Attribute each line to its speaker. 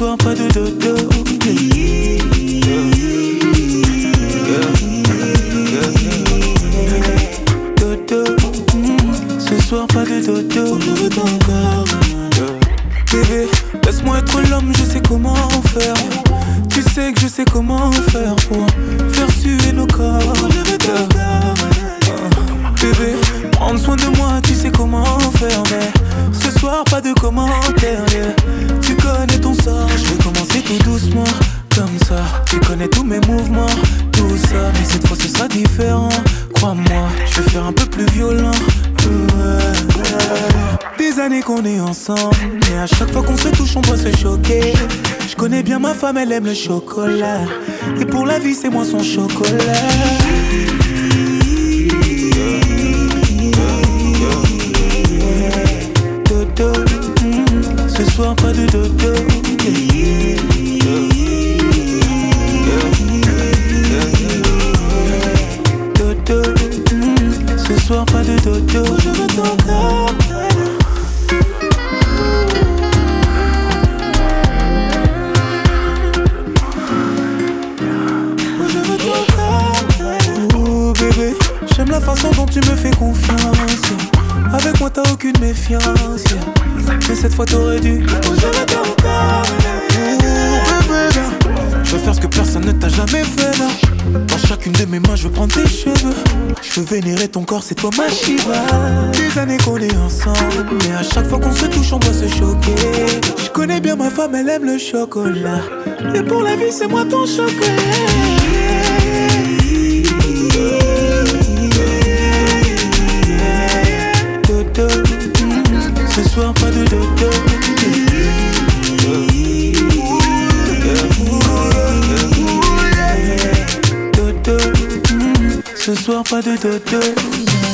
Speaker 1: toujours un peu de dodo. Ce soir pas de dodo. Bébé, laisse-moi être l'homme, je sais comment faire. Tu sais que je sais comment faire pour faire suer nos corps. De commentaires. Tu connais ton sort, je vais commencer tout doucement, comme ça. Tu connais tous mes mouvements, tout ça, mais cette fois ce sera différent. Crois-moi, je vais faire un peu plus violent. Des années qu'on est ensemble, mais à chaque fois qu'on se touche, on doit se choquer. Je connais bien ma femme, elle aime le chocolat. Et pour la vie, c'est moi son chocolat. Pas de dodo. Ce soir pas de dodo. Je veux ton corps. La façon dont tu me fais confiance. Avec moi t'as aucune méfiance. Mais cette fois t'aurais dû. Je veux faire ce que personne ne t'a jamais fait là. Dans chacune de mes mains, je veux prendre tes cheveux. Je veux vénérer ton corps, c'est toi ma Shiva. Des années qu'on est ensemble, mais à chaque fois qu'on se touche, on doit se choquer. Je connais bien ma femme, elle aime le chocolat. Et pour la vie, c'est moi ton chocolat. Soir pas de mm, ce soir pas de dodo.